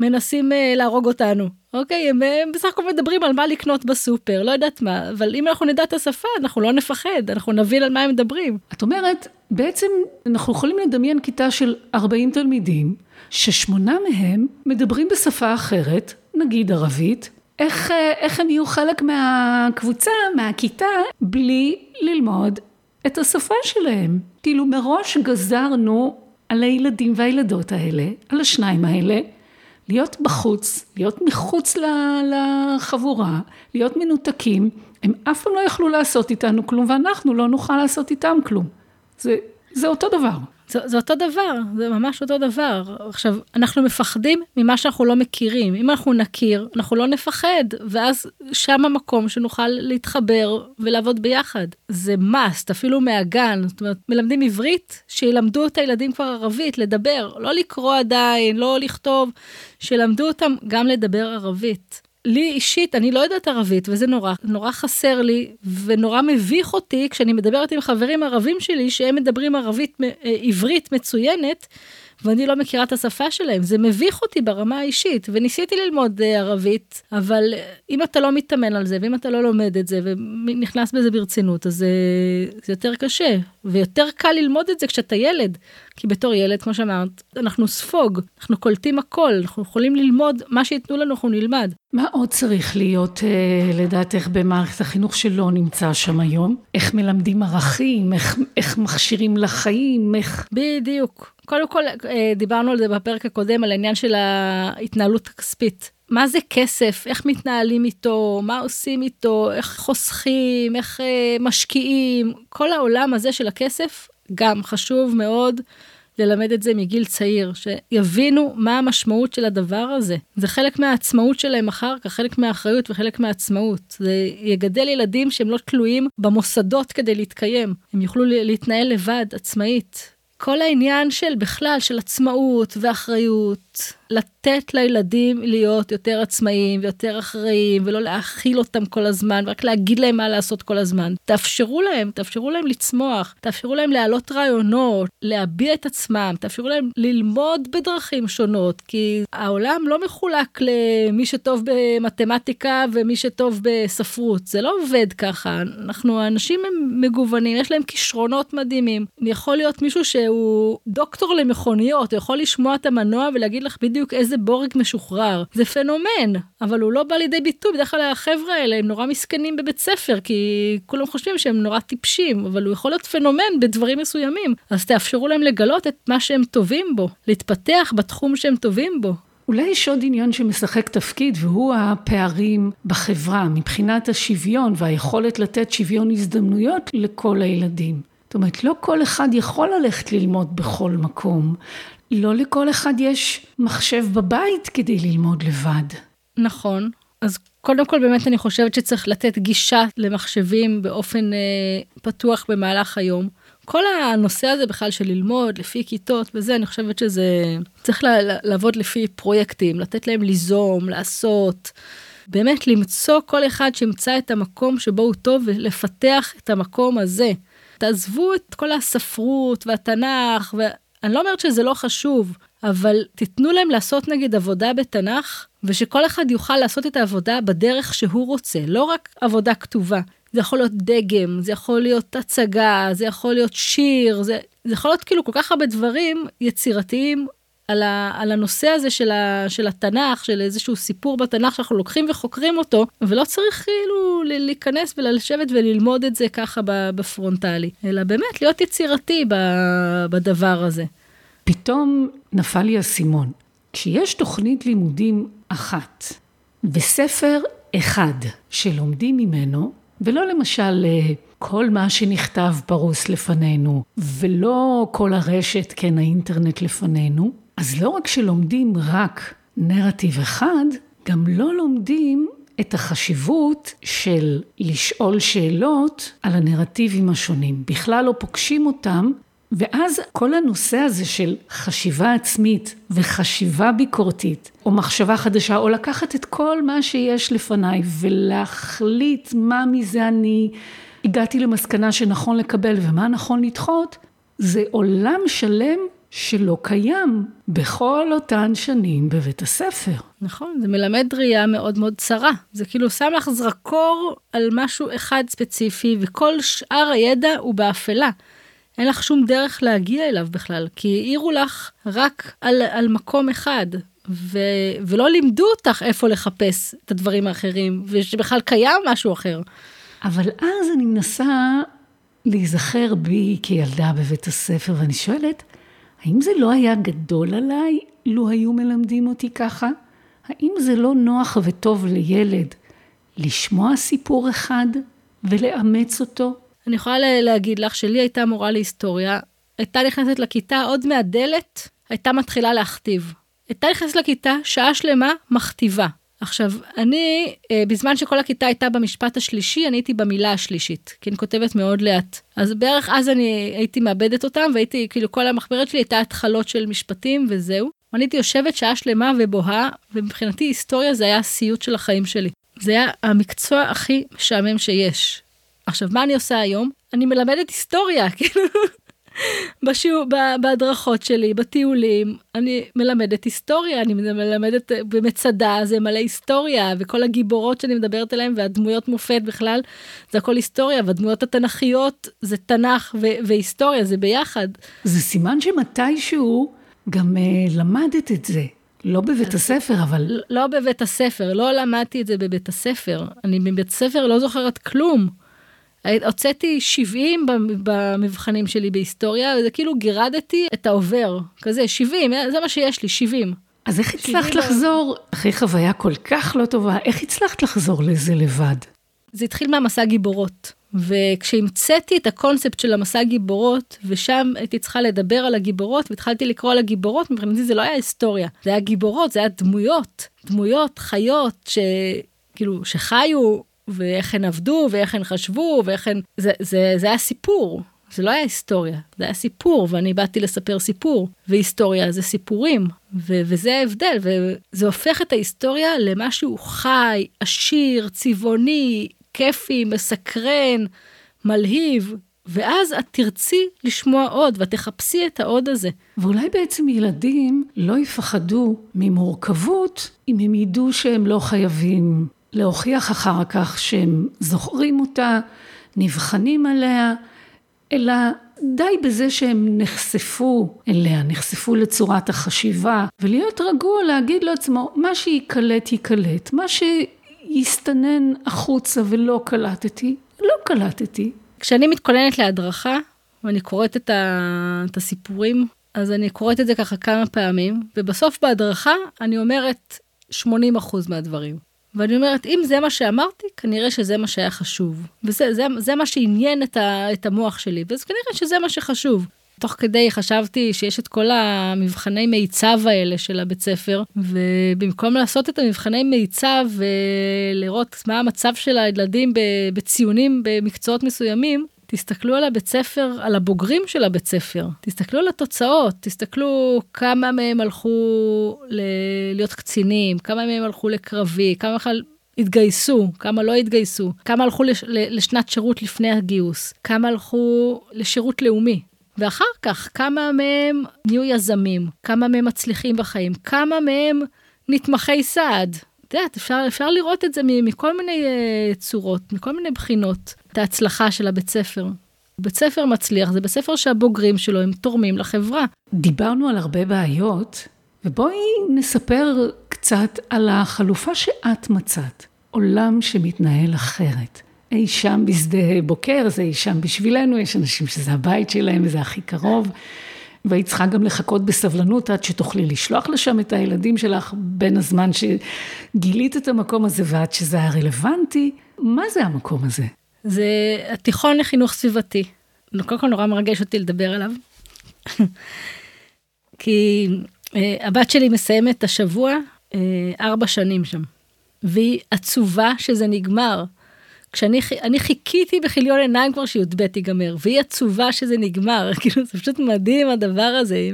Speaker 1: מנסים אה, להרוג אותנו. אוקיי, הם, הם בסך הכל מדברים על מה לקנות בסופר, לא יודעת מה, אבל אם אנחנו נדע את השפה, אנחנו לא נפחד, אנחנו נבין על מה הם מדברים.
Speaker 2: את אומרת, בעצם אנחנו יכולים לדמיין כיתה של 40 תלמידים, ששמונה מהם מדברים בשפה אחרת, נגיד ערבית, איך, אה, איך הם יהיו חלק מהקבוצה, מהכיתה, בלי ללמוד את השפה שלהם. כאילו מראש גזרנו על הילדים והילדות האלה, על השניים האלה, להיות בחוץ, להיות מחוץ לחבורה, להיות מנותקים, הם אף פעם לא יכלו לעשות איתנו כלום, ואנחנו לא נוכל לעשות איתם כלום. זה, זה אותו דבר.
Speaker 1: זה, זה אותו דבר, זה ממש אותו דבר. עכשיו, אנחנו מפחדים ממה שאנחנו לא מכירים. אם אנחנו נכיר, אנחנו לא נפחד, ואז שם המקום שנוכל להתחבר ולעבוד ביחד. זה must, אפילו מהגן. זאת אומרת, מלמדים עברית, שילמדו את הילדים כבר ערבית, לדבר, לא לקרוא עדיין, לא לכתוב, שילמדו אותם גם לדבר ערבית. לי אישית, אני לא יודעת ערבית, וזה נורא, נורא חסר לי, ונורא מביך אותי כשאני מדברת עם חברים ערבים שלי, שהם מדברים ערבית, אה, עברית מצוינת, ואני לא מכירה את השפה שלהם. זה מביך אותי ברמה האישית, וניסיתי ללמוד אה, ערבית, אבל אה, אם אתה לא מתאמן על זה, ואם אתה לא לומד את זה, ונכנס בזה ברצינות, אז זה, זה יותר קשה, ויותר קל ללמוד את זה כשאתה ילד. כי בתור ילד, כמו שאמרת, אנחנו ספוג, אנחנו קולטים הכל, אנחנו יכולים ללמוד, מה שייתנו לנו אנחנו נלמד.
Speaker 2: מה עוד צריך להיות, אה, לדעתך, במערכת החינוך שלא נמצא שם היום? איך מלמדים ערכים, איך, איך מכשירים לחיים, איך...
Speaker 1: בדיוק. קודם כל, אה, דיברנו על זה בפרק הקודם, על העניין של ההתנהלות הכספית. מה זה כסף, איך מתנהלים איתו, מה עושים איתו, איך חוסכים, איך אה, משקיעים, כל העולם הזה של הכסף גם חשוב מאוד ללמד את זה מגיל צעיר, שיבינו מה המשמעות של הדבר הזה. זה חלק מהעצמאות שלהם אחר כך, חלק מהאחריות וחלק מהעצמאות. זה יגדל ילדים שהם לא תלויים במוסדות כדי להתקיים, הם יוכלו להתנהל לבד, עצמאית. כל העניין של בכלל, של עצמאות ואחריות, לתת לילדים להיות יותר עצמאיים ויותר אחראיים, ולא להאכיל אותם כל הזמן, ורק להגיד להם מה לעשות כל הזמן. תאפשרו להם, תאפשרו להם לצמוח, תאפשרו להם להעלות רעיונות, להביע את עצמם, תאפשרו להם ללמוד בדרכים שונות, כי העולם לא מחולק למי שטוב במתמטיקה ומי שטוב בספרות, זה לא עובד ככה. אנחנו, האנשים הם מגוונים, יש להם כישרונות מדהימים. יכול להיות מישהו שהוא דוקטור למכוניות, הוא יכול לשמוע את המנוע ולהגיד לך בדיוק בדיוק איזה בורג משוחרר. זה פנומן, אבל הוא לא בא לידי ביטוי. בדרך כלל החבר'ה האלה הם נורא מסכנים בבית ספר, כי כולם חושבים שהם נורא טיפשים, אבל הוא יכול להיות פנומן בדברים מסוימים. אז תאפשרו להם לגלות את מה שהם טובים בו, להתפתח בתחום שהם טובים בו.
Speaker 2: אולי יש עוד עניין שמשחק תפקיד והוא הפערים בחברה מבחינת השוויון והיכולת לתת שוויון הזדמנויות לכל הילדים. זאת אומרת, לא כל אחד יכול ללכת ללמוד בכל מקום. לא לכל אחד יש מחשב בבית כדי ללמוד לבד.
Speaker 1: נכון. אז קודם כל באמת אני חושבת שצריך לתת גישה למחשבים באופן אה, פתוח במהלך היום. כל הנושא הזה בכלל של ללמוד לפי כיתות וזה, אני חושבת שזה צריך לעבוד לפי פרויקטים, לתת להם ליזום, לעשות. באמת למצוא כל אחד שימצא את המקום שבו הוא טוב ולפתח את המקום הזה. תעזבו את כל הספרות והתנ"ך אני לא אומרת שזה לא חשוב, אבל תיתנו להם לעשות נגיד עבודה בתנ"ך, ושכל אחד יוכל לעשות את העבודה בדרך שהוא רוצה, לא רק עבודה כתובה. זה יכול להיות דגם, זה יכול להיות הצגה, זה יכול להיות שיר, זה, זה יכול להיות כאילו כל כך הרבה דברים יצירתיים על, ה, על הנושא הזה של, ה, של התנ"ך, של איזשהו סיפור בתנ"ך שאנחנו לוקחים וחוקרים אותו, ולא צריך כאילו להיכנס ולשבת וללמוד את זה ככה בפרונטלי, אלא באמת להיות יצירתי בדבר הזה.
Speaker 2: פתאום נפל לי האסימון. כשיש תוכנית לימודים אחת וספר אחד שלומדים ממנו, ולא למשל אה, כל מה שנכתב פרוס לפנינו, ולא כל הרשת, כן, האינטרנט לפנינו, אז לא רק שלומדים רק נרטיב אחד, גם לא לומדים את החשיבות של לשאול שאלות על הנרטיבים השונים. בכלל לא פוגשים אותם ואז כל הנושא הזה של חשיבה עצמית וחשיבה ביקורתית, או מחשבה חדשה, או לקחת את כל מה שיש לפניי ולהחליט מה מזה אני הגעתי למסקנה שנכון לקבל ומה נכון לדחות, זה עולם שלם שלא קיים בכל אותן שנים בבית הספר.
Speaker 1: נכון, זה מלמד ראייה מאוד מאוד צרה. זה כאילו שם לך זרקור על משהו אחד ספציפי, וכל שאר הידע הוא באפלה. אין לך שום דרך להגיע אליו בכלל, כי העירו לך רק על, על מקום אחד, ו, ולא לימדו אותך איפה לחפש את הדברים האחרים, ושבכלל קיים משהו אחר.
Speaker 2: אבל אז אני מנסה להיזכר בי כילדה בבית הספר, ואני שואלת, האם זה לא היה גדול עליי לו היו מלמדים אותי ככה? האם זה לא נוח וטוב לילד לשמוע סיפור אחד ולאמץ אותו?
Speaker 1: אני יכולה להגיד לך שלי הייתה מורה להיסטוריה, הייתה נכנסת לכיתה עוד מהדלת, הייתה מתחילה להכתיב. הייתה נכנסת לכיתה שעה שלמה מכתיבה. עכשיו, אני, אה, בזמן שכל הכיתה הייתה במשפט השלישי, אני הייתי במילה השלישית, כי אני כותבת מאוד לאט. אז בערך אז אני הייתי מאבדת אותם, והייתי, כאילו, כל המחברת שלי הייתה התחלות של משפטים וזהו. אני הייתי יושבת שעה שלמה ובוהה, ומבחינתי היסטוריה זה היה הסיוט של החיים שלי. זה היה המקצוע הכי משעמם שיש. עכשיו, מה אני עושה היום? אני מלמדת היסטוריה, כאילו, בשיעור, בהדרכות שלי, בטיולים, אני מלמדת היסטוריה, אני מלמדת במצדה, זה מלא היסטוריה, וכל הגיבורות שאני מדברת עליהן, והדמויות מופת בכלל, זה הכל היסטוריה, והדמויות התנ"כיות זה תנ"ך והיסטוריה, זה ביחד.
Speaker 2: זה סימן שמתישהו גם uh, למדת את זה. לא בבית הספר, אבל...
Speaker 1: לא בבית הספר, לא למדתי את זה בבית הספר. אני מבית הספר לא זוכרת כלום. הוצאתי 70 במבחנים שלי בהיסטוריה, וזה כאילו גירדתי את העובר, כזה 70, זה מה שיש לי, 70.
Speaker 2: אז איך הצלחת לחזור, אחרי חוויה כל כך לא טובה, איך הצלחת לחזור לזה לבד?
Speaker 1: זה התחיל מהמסע גיבורות. וכשהמצאתי את הקונספט של המסע גיבורות, ושם הייתי צריכה לדבר על הגיבורות, והתחלתי לקרוא על הגיבורות, מבחינתי זה לא היה היסטוריה, זה היה גיבורות, זה היה דמויות, דמויות חיות, שכאילו, שחיו ואיך הן עבדו, ואיך הן חשבו, ואיך הן... זה, זה, זה היה סיפור, זה לא היה היסטוריה, זה היה סיפור, ואני באתי לספר סיפור, והיסטוריה זה סיפורים, ו- וזה ההבדל, וזה הופך את ההיסטוריה למשהו חי, עשיר, צבעוני, כיפי, מסקרן, מלהיב, ואז את תרצי לשמוע עוד, ואת תחפשי את העוד הזה.
Speaker 2: ואולי בעצם ילדים לא יפחדו ממורכבות אם הם ידעו שהם לא חייבים להוכיח אחר כך שהם זוכרים אותה, נבחנים עליה, אלא די בזה שהם נחשפו אליה, נחשפו לצורת החשיבה, ולהיות רגוע להגיד לעצמו, מה שייקלט ייקלט, מה שיסתנן החוצה ולא קלטתי, לא קלטתי.
Speaker 1: כשאני מתכוננת להדרכה, ואני קוראת את, ה... את הסיפורים, אז אני קוראת את זה ככה כמה פעמים, ובסוף בהדרכה אני אומרת 80 מהדברים. ואני אומרת, אם זה מה שאמרתי, כנראה שזה מה שהיה חשוב. וזה זה, זה מה שעניין את, ה, את המוח שלי, ואז כנראה שזה מה שחשוב. תוך כדי חשבתי שיש את כל המבחני מיצב האלה של הבית ספר, ובמקום לעשות את המבחני מיצב ולראות מה המצב של הילדים בציונים במקצועות מסוימים, תסתכלו על הבית ספר, על הבוגרים של הבית ספר, תסתכלו על התוצאות, תסתכלו כמה מהם הלכו ל- להיות קצינים, כמה מהם הלכו לקרבי, כמה בכלל התגייסו, כמה לא התגייסו, כמה הלכו לש- לשנת שירות לפני הגיוס, כמה הלכו לשירות לאומי. ואחר כך, כמה מהם נהיו יזמים, כמה מהם מצליחים בחיים, כמה מהם נתמכי סעד. את יודעת, אפשר, אפשר לראות את זה מכל מיני uh, צורות, מכל מיני בחינות. את ההצלחה של הבית ספר. בית ספר מצליח זה בית ספר שהבוגרים שלו הם תורמים לחברה.
Speaker 2: דיברנו על הרבה בעיות, ובואי נספר קצת על החלופה שאת מצאת, עולם שמתנהל אחרת. אי שם בשדה בוקר, זה אי שם בשבילנו, יש אנשים שזה הבית שלהם וזה הכי קרוב. והיית צריכה גם לחכות בסבלנות עד שתוכלי לשלוח לשם את הילדים שלך בין הזמן שגילית את המקום הזה ועד שזה היה רלוונטי. מה זה המקום הזה?
Speaker 1: זה התיכון לחינוך סביבתי. קודם כל נורא מרגש אותי לדבר עליו. כי אה, הבת שלי מסיימת השבוע אה, ארבע שנים שם, והיא עצובה שזה נגמר. כשאני אני חיכיתי בכיליון עיניים כבר שי"ב ייגמר, והיא עצובה שזה נגמר, כאילו זה פשוט מדהים הדבר הזה.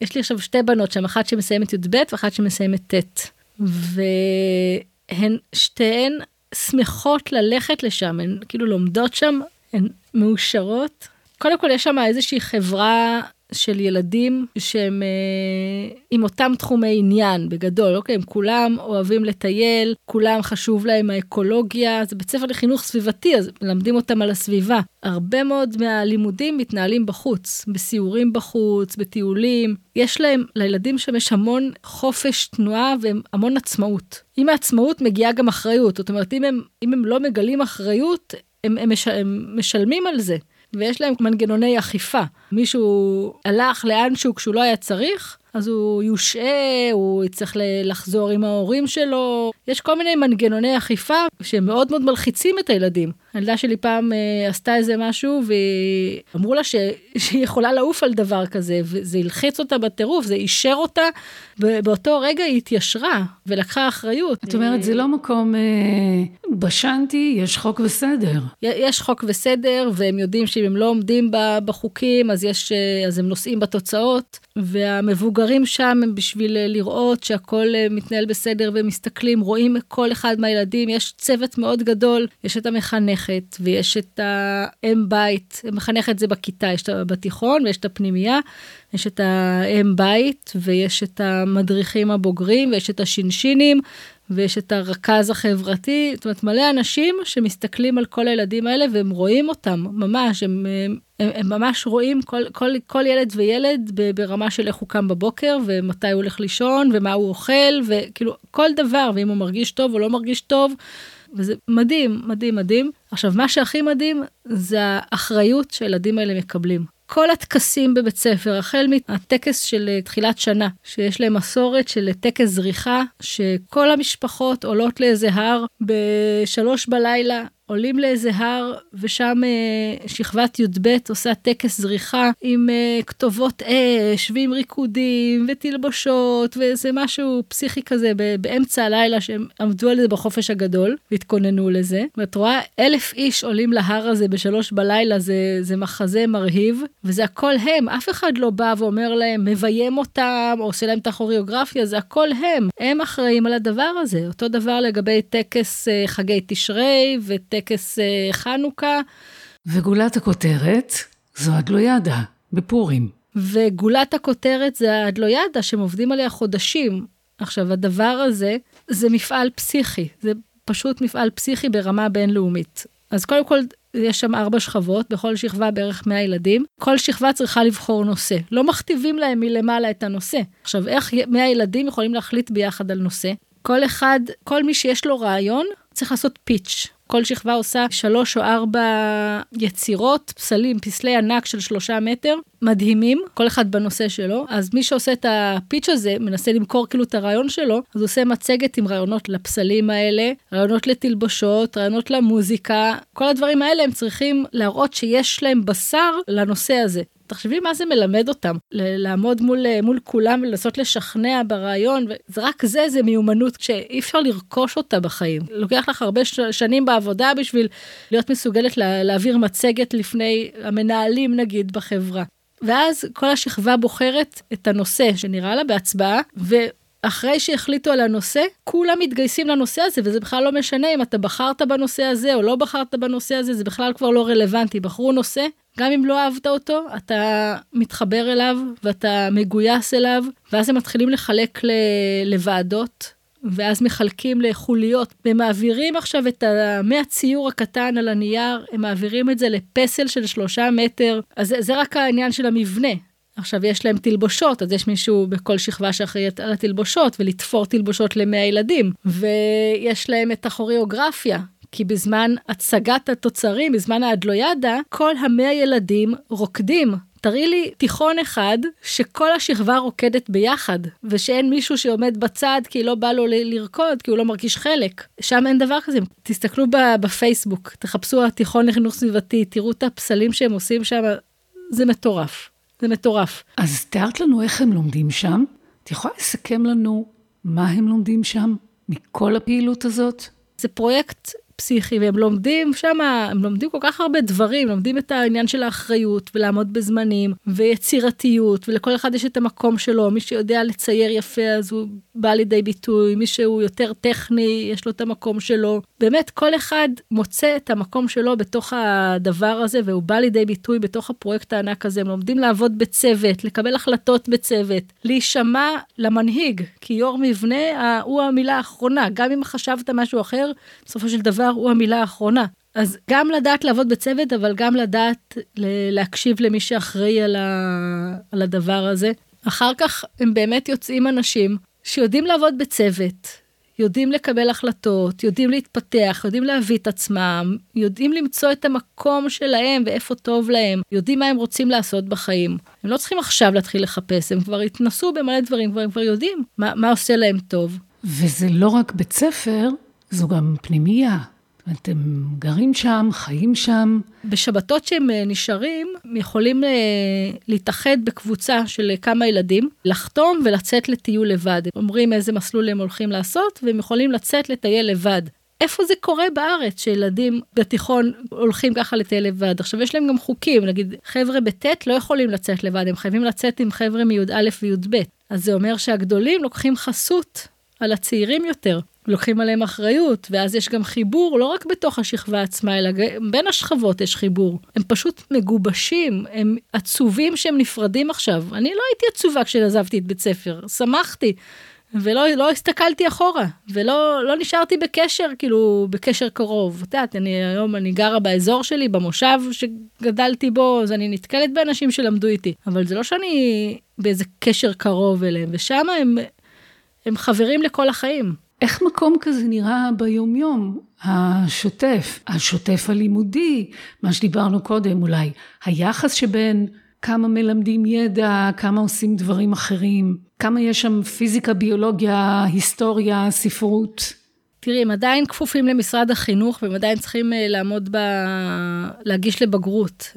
Speaker 1: יש לי עכשיו שתי בנות שם, אחת שמסיימת י"ב ואחת שמסיימת ט', והן שתיהן שמחות ללכת לשם, הן כאילו לומדות שם, הן מאושרות. קודם כל יש שם איזושהי חברה של ילדים שהם אה, עם אותם תחומי עניין בגדול, אוקיי? הם כולם אוהבים לטייל, כולם חשוב להם האקולוגיה, זה בית ספר לחינוך סביבתי, אז מלמדים אותם על הסביבה. הרבה מאוד מהלימודים מתנהלים בחוץ, בסיורים בחוץ, בטיולים. יש להם, לילדים שם יש המון חופש תנועה והמון עצמאות. עם העצמאות מגיעה גם אחריות, זאת אומרת, אם הם, אם הם לא מגלים אחריות, הם, הם, מש, הם משלמים על זה. ויש להם מנגנוני אכיפה. מישהו הלך לאנשהו כשהוא לא היה צריך, אז הוא יושעה, הוא יצטרך לחזור עם ההורים שלו. יש כל מיני מנגנוני אכיפה שמאוד מאוד מלחיצים את הילדים. הילדה שלי פעם אה, עשתה איזה משהו ואמרו לה ש... שהיא יכולה לעוף על דבר כזה, וזה הלחיץ אותה בטירוף, זה אישר אותה, ובאותו רגע היא התיישרה ולקחה אחריות.
Speaker 2: את אומרת, זה לא מקום אה, בשנתי, יש חוק וסדר.
Speaker 1: יש חוק וסדר, והם יודעים שאם הם לא עומדים בחוקים, אז, יש, אה, אז הם נושאים בתוצאות, והמבוגרים שם הם בשביל אה, לראות שהכל אה, מתנהל בסדר ומסתכלים, רואים כל אחד מהילדים, יש צוות מאוד גדול, יש את המחנכת ויש את האם בית, מחנכת זה בכיתה, יש את בתיכון ויש את הפנימייה, יש את האם בית ויש את המדריכים הבוגרים ויש את השינשינים ויש את הרכז החברתי, זאת אומרת מלא אנשים שמסתכלים על כל הילדים האלה והם רואים אותם ממש, הם, הם, הם ממש רואים כל, כל, כל ילד וילד ברמה של איך הוא קם בבוקר ומתי הוא הולך לישון ומה הוא אוכל וכאילו כל דבר ואם הוא מרגיש טוב או לא מרגיש טוב. וזה מדהים, מדהים, מדהים. עכשיו, מה שהכי מדהים זה האחריות שהילדים האלה מקבלים. כל הטקסים בבית ספר, החל מהטקס של אה, תחילת שנה, שיש להם מסורת של טקס זריחה, שכל המשפחות עולות לאיזה הר בשלוש בלילה, עולים לאיזה הר, ושם אה, שכבת י"ב עושה טקס זריחה עם אה, כתובות אש, ועם ריקודים, ותלבושות, ואיזה משהו פסיכי כזה באמצע הלילה, שהם עמדו על זה בחופש הגדול, והתכוננו לזה. ואת רואה אלף איש עולים להר הזה בשלוש בלילה, זה, זה מחזה מרהיב, וזה הכל הם, אף אחד לא בא ואומר להם, מביים אותם, או עושה להם את הכוריאוגרפיה, זה הכל הם. הם אחראים על הדבר הזה. אותו דבר לגבי טקס אה, חגי תשרי, וטקס... טקס אה, חנוכה.
Speaker 2: וגולת הכותרת זו הדלוידה, בפורים.
Speaker 1: וגולת הכותרת זה הדלוידה שהם עובדים עליה חודשים. עכשיו, הדבר הזה זה מפעל פסיכי, זה פשוט מפעל פסיכי ברמה בינלאומית. אז קודם כל, יש שם ארבע שכבות, בכל שכבה בערך 100 ילדים. כל שכבה צריכה לבחור נושא. לא מכתיבים להם מלמעלה את הנושא. עכשיו, איך 100 ילדים יכולים להחליט ביחד על נושא? כל אחד, כל מי שיש לו רעיון, צריך לעשות פיץ'. כל שכבה עושה שלוש או ארבע יצירות, פסלים, פסלי ענק של שלושה מטר, מדהימים, כל אחד בנושא שלו. אז מי שעושה את הפיץ' הזה, מנסה למכור כאילו את הרעיון שלו, אז הוא עושה מצגת עם רעיונות לפסלים האלה, רעיונות לתלבושות, רעיונות למוזיקה, כל הדברים האלה הם צריכים להראות שיש להם בשר לנושא הזה. תחשבי מה זה מלמד אותם, לעמוד מול, מול כולם ולנסות לשכנע ברעיון, וזה רק זה, זה מיומנות שאי אפשר לרכוש אותה בחיים. לוקח לך הרבה שנים בעבודה בשביל להיות מסוגלת לה, להעביר מצגת לפני המנהלים נגיד בחברה. ואז כל השכבה בוחרת את הנושא שנראה לה בהצבעה, ו... אחרי שהחליטו על הנושא, כולם מתגייסים לנושא הזה, וזה בכלל לא משנה אם אתה בחרת בנושא הזה או לא בחרת בנושא הזה, זה בכלל כבר לא רלוונטי. בחרו נושא, גם אם לא אהבת אותו, אתה מתחבר אליו ואתה מגויס אליו, ואז הם מתחילים לחלק ל... לוועדות, ואז מחלקים לחוליות, ומעבירים עכשיו את ה... מהציור הקטן על הנייר, הם מעבירים את זה לפסל של שלושה מטר, אז זה, זה רק העניין של המבנה. עכשיו יש להם תלבושות, אז יש מישהו בכל שכבה שאחראית על התלבושות, ולתפור תלבושות למאה ילדים, ויש להם את הכוריאוגרפיה, כי בזמן הצגת התוצרים, בזמן האדלוידה, כל המאה ילדים רוקדים. תראי לי תיכון אחד שכל השכבה רוקדת ביחד, ושאין מישהו שעומד בצד כי לא בא לו לרקוד, כי הוא לא מרגיש חלק. שם אין דבר כזה. תסתכלו בפייסבוק, תחפשו התיכון לחינוך סביבתי, תראו את הפסלים שהם עושים שם, זה מטורף. זה מטורף.
Speaker 2: אז תיארת לנו איך הם לומדים שם. את יכולה לסכם לנו מה הם לומדים שם מכל הפעילות הזאת?
Speaker 1: זה פרויקט פסיכי, והם לומדים שם, הם לומדים כל כך הרבה דברים, לומדים את העניין של האחריות, ולעמוד בזמנים, ויצירתיות, ולכל אחד יש את המקום שלו, מי שיודע לצייר יפה אז הוא בא לידי ביטוי, מי שהוא יותר טכני, יש לו את המקום שלו. באמת, כל אחד מוצא את המקום שלו בתוך הדבר הזה, והוא בא לידי ביטוי בתוך הפרויקט הענק הזה. הם לומדים לעבוד בצוות, לקבל החלטות בצוות, להישמע למנהיג, כי יו"ר מבנה הוא המילה האחרונה. גם אם חשבת משהו אחר, בסופו של דבר הוא המילה האחרונה. אז גם לדעת לעבוד בצוות, אבל גם לדעת להקשיב למי שאחראי על, הדבר הזה. אחר כך הם באמת יוצאים אנשים שיודעים לעבוד בצוות, יודעים לקבל החלטות, יודעים להתפתח, יודעים להביא את עצמם, יודעים למצוא את המקום שלהם ואיפה טוב להם, יודעים מה הם רוצים לעשות בחיים. הם לא צריכים עכשיו להתחיל לחפש, הם כבר התנסו במלא דברים, כבר, הם כבר יודעים מה, מה עושה להם טוב.
Speaker 2: וזה לא רק בית ספר, זו גם פנימייה. אתם גרים שם, חיים שם.
Speaker 1: בשבתות שהם אה, נשארים, הם יכולים אה, להתאחד בקבוצה של כמה ילדים, לחתום ולצאת לטיול לבד. הם אומרים איזה מסלול הם הולכים לעשות, והם יכולים לצאת לטייל לבד. איפה זה קורה בארץ שילדים בתיכון הולכים ככה לטייל לבד? עכשיו יש להם גם חוקים, נגיד חבר'ה בט' לא יכולים לצאת לבד, הם חייבים לצאת עם חבר'ה מי"א וי"ב. אז זה אומר שהגדולים לוקחים חסות על הצעירים יותר. לוקחים עליהם אחריות, ואז יש גם חיבור לא רק בתוך השכבה עצמה, אלא בין השכבות יש חיבור. הם פשוט מגובשים, הם עצובים שהם נפרדים עכשיו. אני לא הייתי עצובה כשעזבתי את בית ספר, שמחתי. ולא לא הסתכלתי אחורה, ולא לא נשארתי בקשר, כאילו, בקשר קרוב. את יודעת, אני היום, אני גרה באזור שלי, במושב שגדלתי בו, אז אני נתקלת באנשים שלמדו איתי. אבל זה לא שאני באיזה קשר קרוב אליהם, ושם הם, הם חברים לכל החיים.
Speaker 2: איך מקום כזה נראה ביומיום, השוטף, השוטף הלימודי, מה שדיברנו קודם אולי, היחס שבין כמה מלמדים ידע, כמה עושים דברים אחרים, כמה יש שם פיזיקה, ביולוגיה, היסטוריה, ספרות.
Speaker 1: תראי, הם עדיין כפופים למשרד החינוך והם עדיין צריכים אה, לעמוד ב... להגיש לבגרות.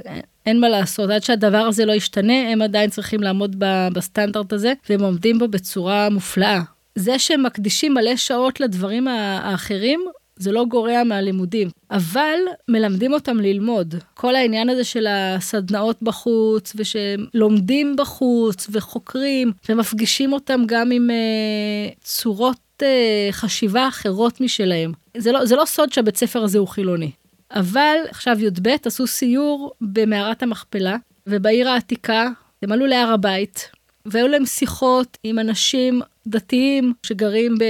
Speaker 1: אין מה לעשות, עד שהדבר הזה לא ישתנה, הם עדיין צריכים לעמוד בסטנדרט הזה, והם עומדים בו בצורה מופלאה. זה שהם מקדישים מלא שעות לדברים האחרים, זה לא גורע מהלימודים, אבל מלמדים אותם ללמוד. כל העניין הזה של הסדנאות בחוץ, ושהם לומדים בחוץ, וחוקרים, ומפגישים אותם גם עם uh, צורות uh, חשיבה אחרות משלהם. זה לא, זה לא סוד שהבית ספר הזה הוא חילוני. אבל עכשיו י"ב עשו סיור במערת המכפלה, ובעיר העתיקה הם עלו להר הבית, והיו להם שיחות עם אנשים דתיים שגרים ב...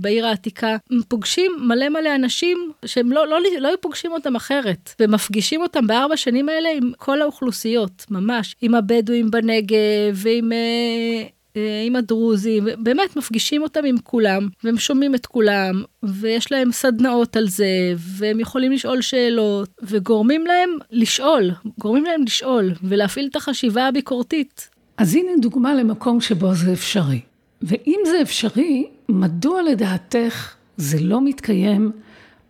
Speaker 1: בעיר העתיקה, הם פוגשים מלא מלא אנשים שהם לא, לא, לא היו פוגשים אותם אחרת, ומפגישים אותם בארבע שנים האלה עם כל האוכלוסיות, ממש, עם הבדואים בנגב ועם... אה, אה, עם הדרוזים, באמת מפגישים אותם עם כולם, והם שומעים את כולם, ויש להם סדנאות על זה, והם יכולים לשאול שאלות, וגורמים להם לשאול, גורמים להם לשאול, ולהפעיל את החשיבה הביקורתית.
Speaker 2: אז הנה דוגמה למקום שבו זה אפשרי. ואם זה אפשרי, מדוע לדעתך זה לא מתקיים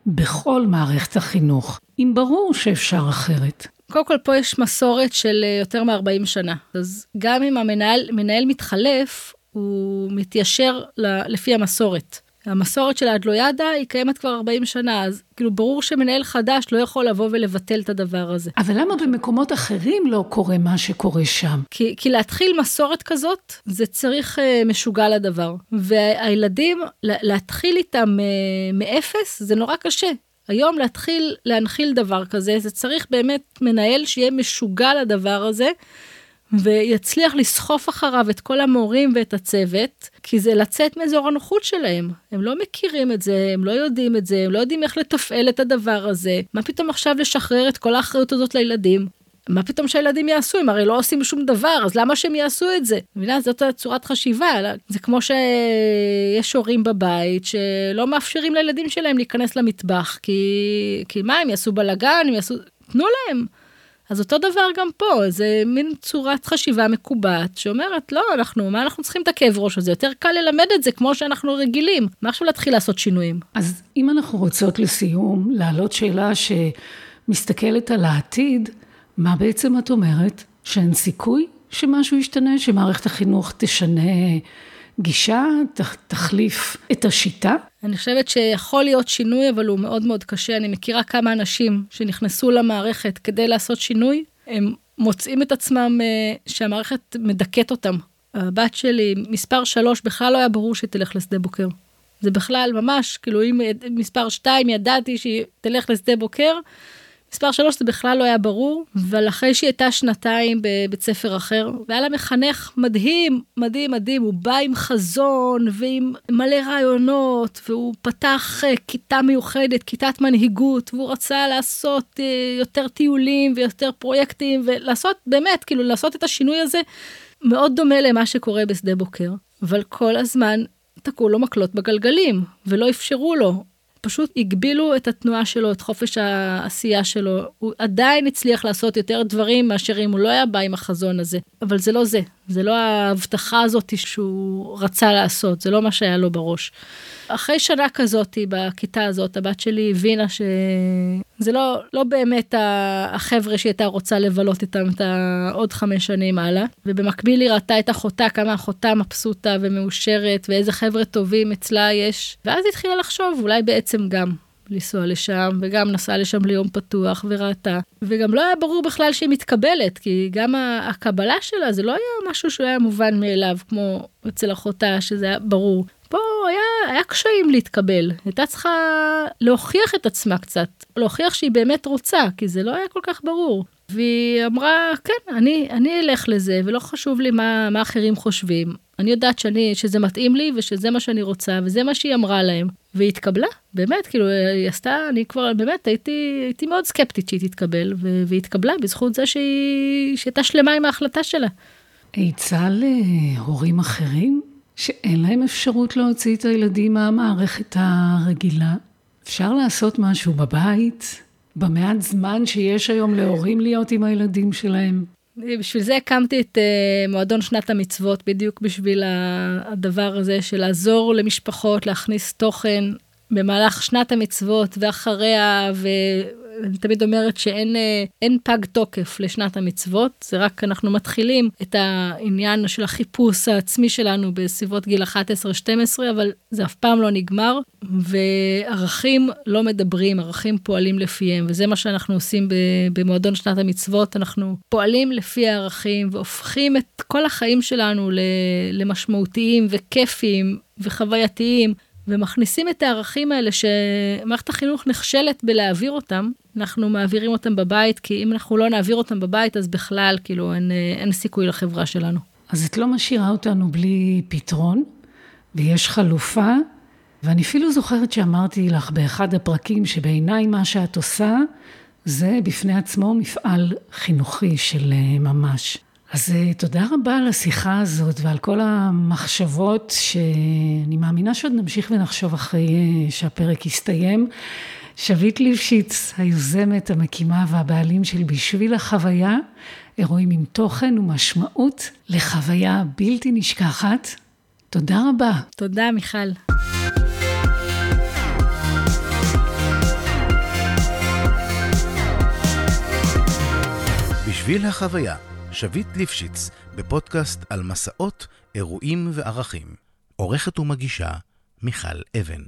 Speaker 2: בכל מערכת החינוך, אם ברור שאפשר אחרת?
Speaker 1: קודם כל, פה יש מסורת של אה, יותר מ-40 שנה. אז גם אם המנהל מתחלף, הוא מתיישר לפי המסורת. המסורת של האדלוידה היא קיימת כבר 40 שנה, אז כאילו ברור שמנהל חדש לא יכול לבוא ולבטל את הדבר הזה.
Speaker 2: אבל למה במקומות אחרים לא קורה מה שקורה שם?
Speaker 1: כי, כי להתחיל מסורת כזאת, זה צריך uh, משוגע לדבר. והילדים, להתחיל איתם uh, מאפס, זה נורא קשה. היום להתחיל להנחיל דבר כזה, זה צריך באמת מנהל שיהיה משוגע לדבר הזה. ויצליח לסחוף אחריו את כל המורים ואת הצוות, כי זה לצאת מאזור הנוחות שלהם. הם לא מכירים את זה, הם לא יודעים את זה, הם לא יודעים איך לתפעל את הדבר הזה. מה פתאום עכשיו לשחרר את כל האחריות הזאת לילדים? מה פתאום שהילדים יעשו? הם הרי לא עושים שום דבר, אז למה שהם יעשו את זה? מבינה? זאת צורת חשיבה. זה כמו שיש הורים בבית שלא מאפשרים לילדים שלהם להיכנס למטבח, כי, כי מה, הם יעשו בלאגן, הם יעשו... תנו להם. אז אותו דבר גם פה, זה מין צורת חשיבה מקובעת שאומרת, לא, אנחנו, מה אנחנו צריכים את הכאב ראש הזה? יותר קל ללמד את זה כמו שאנחנו רגילים. מה עכשיו להתחיל לעשות שינויים?
Speaker 2: אז אם אנחנו רוצות לסיום, להעלות שאלה שמסתכלת על העתיד, מה בעצם את אומרת? שאין סיכוי שמשהו ישתנה? שמערכת החינוך תשנה גישה ת, תחליף את השיטה?
Speaker 1: אני חושבת שיכול להיות שינוי, אבל הוא מאוד מאוד קשה. אני מכירה כמה אנשים שנכנסו למערכת כדי לעשות שינוי, הם מוצאים את עצמם אה, שהמערכת מדכאת אותם. הבת שלי, מספר שלוש, בכלל לא היה ברור שהיא תלך לשדה בוקר. זה בכלל ממש, כאילו אם מספר שתיים ידעתי שהיא תלך לשדה בוקר, מספר שלוש זה בכלל לא היה ברור, אבל אחרי שהיא הייתה שנתיים בבית ספר אחר, והיה לה מחנך מדהים, מדהים, מדהים, הוא בא עם חזון ועם מלא רעיונות, והוא פתח uh, כיתה מיוחדת, כיתת מנהיגות, והוא רצה לעשות uh, יותר טיולים ויותר פרויקטים, ולעשות באמת, כאילו לעשות את השינוי הזה מאוד דומה למה שקורה בשדה בוקר, אבל כל הזמן תקעו לו מקלות בגלגלים, ולא אפשרו לו. פשוט הגבילו את התנועה שלו, את חופש העשייה שלו. הוא עדיין הצליח לעשות יותר דברים מאשר אם הוא לא היה בא עם החזון הזה. אבל זה לא זה, זה לא ההבטחה הזאת שהוא רצה לעשות, זה לא מה שהיה לו בראש. אחרי שנה כזאת בכיתה הזאת, הבת שלי הבינה שזה לא, לא באמת החבר'ה שהיא הייתה רוצה לבלות איתם את העוד חמש שנים הלאה. ובמקביל היא ראתה את אחותה, כמה אחותה מבסוטה ומאושרת, ואיזה חבר'ה טובים אצלה יש. ואז היא התחילה לחשוב, אולי בעצם גם לנסוע לשם, וגם נסעה לשם ליום פתוח וראתה. וגם לא היה ברור בכלל שהיא מתקבלת, כי גם הקבלה שלה זה לא היה משהו שהיה מובן מאליו, כמו אצל אחותה, שזה היה ברור. פה היה, היה קשיים להתקבל, הייתה צריכה להוכיח את עצמה קצת, להוכיח שהיא באמת רוצה, כי זה לא היה כל כך ברור. והיא אמרה, כן, אני, אני אלך לזה, ולא חשוב לי מה, מה אחרים חושבים. אני יודעת שאני, שזה מתאים לי, ושזה מה שאני רוצה, וזה מה שהיא אמרה להם. והיא התקבלה, באמת, כאילו, היא עשתה, אני כבר, באמת, הייתי, הייתי מאוד סקפטית שהיא תתקבל, והיא התקבלה בזכות זה שהיא, שהייתה שלמה עם ההחלטה שלה.
Speaker 2: עצה להורים אחרים שאין להם אפשרות להוציא את הילדים מהמערכת הרגילה. אפשר לעשות משהו בבית, במעט זמן שיש היום להורים להיות עם הילדים שלהם.
Speaker 1: בשביל זה הקמתי את uh, מועדון שנת המצוות, בדיוק בשביל הדבר הזה של לעזור למשפחות להכניס תוכן במהלך שנת המצוות ואחריה, ואני תמיד אומרת שאין אה, פג תוקף לשנת המצוות, זה רק אנחנו מתחילים את העניין של החיפוש העצמי שלנו בסביבות גיל 11-12, אבל זה אף פעם לא נגמר, וערכים לא מדברים, ערכים פועלים לפיהם, וזה מה שאנחנו עושים במועדון שנת המצוות, אנחנו פועלים לפי הערכים והופכים את כל החיים שלנו למשמעותיים וכיפיים וחווייתיים. ומכניסים את הערכים האלה שמערכת החינוך נכשלת בלהעביר אותם, אנחנו מעבירים אותם בבית, כי אם אנחנו לא נעביר אותם בבית, אז בכלל, כאילו, אין, אין סיכוי לחברה שלנו.
Speaker 2: אז את לא משאירה אותנו בלי פתרון, ויש חלופה, ואני אפילו זוכרת שאמרתי לך באחד הפרקים שבעיניי מה שאת עושה, זה בפני עצמו מפעל חינוכי של אה, ממש. אז אה, תודה רבה על השיחה הזאת ועל כל המחשבות שאני מאמינה שעוד נמשיך ונחשוב אחרי אה, שהפרק יסתיים. שביט ליפשיץ, היוזמת, המקימה והבעלים של בשביל החוויה, אירועים עם תוכן ומשמעות לחוויה בלתי נשכחת. תודה רבה.
Speaker 1: תודה, מיכל.
Speaker 3: בשביל החוויה שביט ליפשיץ, בפודקאסט על מסעות, אירועים וערכים. עורכת ומגישה, מיכל אבן.